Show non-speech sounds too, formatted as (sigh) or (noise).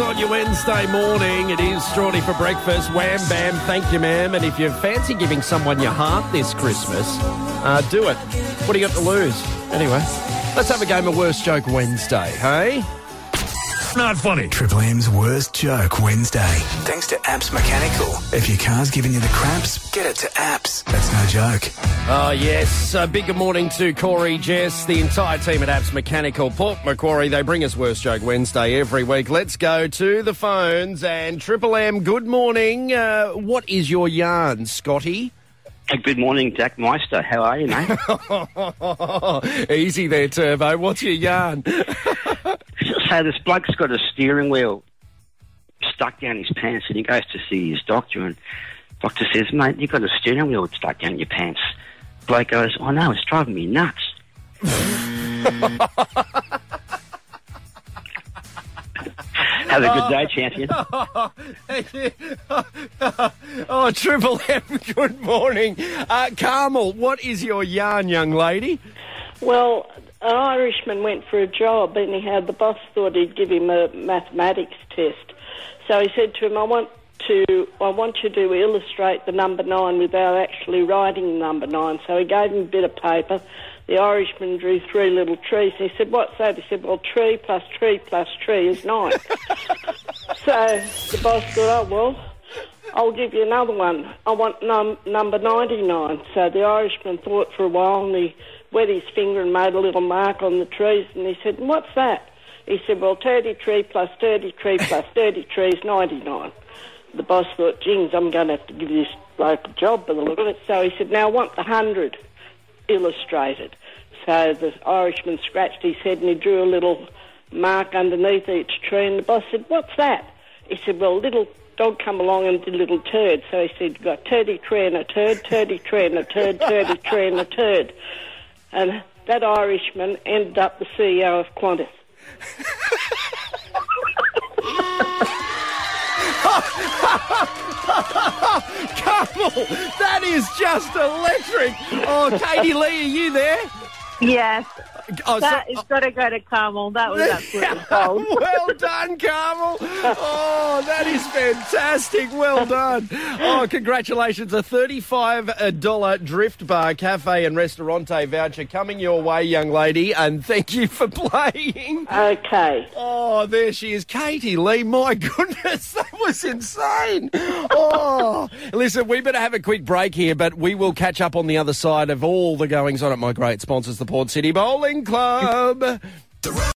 On your Wednesday morning, it is Strawny for breakfast. Wham bam, thank you, ma'am. And if you fancy giving someone your heart this Christmas, uh, do it. What do you got to lose? Anyway, let's have a game of Worst Joke Wednesday, hey? Not funny. Triple M's Worst Joke Wednesday. Thanks to Apps Mechanical. If your car's giving you the cramps, get it to Apps. That's no joke. Oh, yes. Uh, big good morning to Corey, Jess, the entire team at Apps Mechanical. Port Macquarie, they bring us Worst Joke Wednesday every week. Let's go to the phones. And Triple M, good morning. Uh, what is your yarn, Scotty? Hey, good morning, Jack Meister. How are you, mate? (laughs) Easy there, Turbo. What's your yarn? (laughs) so this bloke's got a steering wheel stuck down his pants, and he goes to see his doctor, and doctor says, "Mate, you've got a steering wheel stuck down your pants." Bloke goes, "Oh no, it's driving me nuts." (laughs) Have a good day, champion. (laughs) (laughs) oh, Triple M, good morning. Uh, Carmel, what is your yarn, young lady? Well, an Irishman went for a job and he had the boss thought he'd give him a mathematics test. So he said to him, I want to I want you to illustrate the number nine without actually writing the number nine. So he gave him a bit of paper. The Irishman drew three little trees. He said, What's that? He said, Well, tree plus tree plus tree is nine. (laughs) so the boss thought, Oh, well, I'll give you another one. I want num- number 99. So the Irishman thought for a while and he wet his finger and made a little mark on the trees. And he said, What's that? He said, Well, 30 tree plus 30 tree plus (laughs) 30 tree is 99. The boss thought, Jings, I'm going to have to give this bloke a job by the look of it. So he said, Now I want the 100 illustrated. So the Irishman scratched his head and he drew a little mark underneath each tree. And the boss said, What's that? He said, Well, little dog come along and did a little turd. So he said, Got turdy tree and a turd, turdy tree and a turd, turdy tree and a turd. And that Irishman ended up the CEO of Qantas. (laughs) Carmel, that is just electric. Oh, Katie Lee, are you there? Yes, Oh, that so- has got to go to Carmel. That was absolutely (laughs) gold. well done, Carmel. Oh, that is fantastic. Well done. Oh, congratulations. A $35 uh, Drift Bar Cafe and Restaurante voucher coming your way, young lady. And thank you for playing. Okay. Oh, there she is. Katie Lee. My (laughs) goodness, that was insane. Oh, listen, we better have a quick break here, but we will catch up on the other side of all the goings on at my great sponsors, the Port City Bowling Club.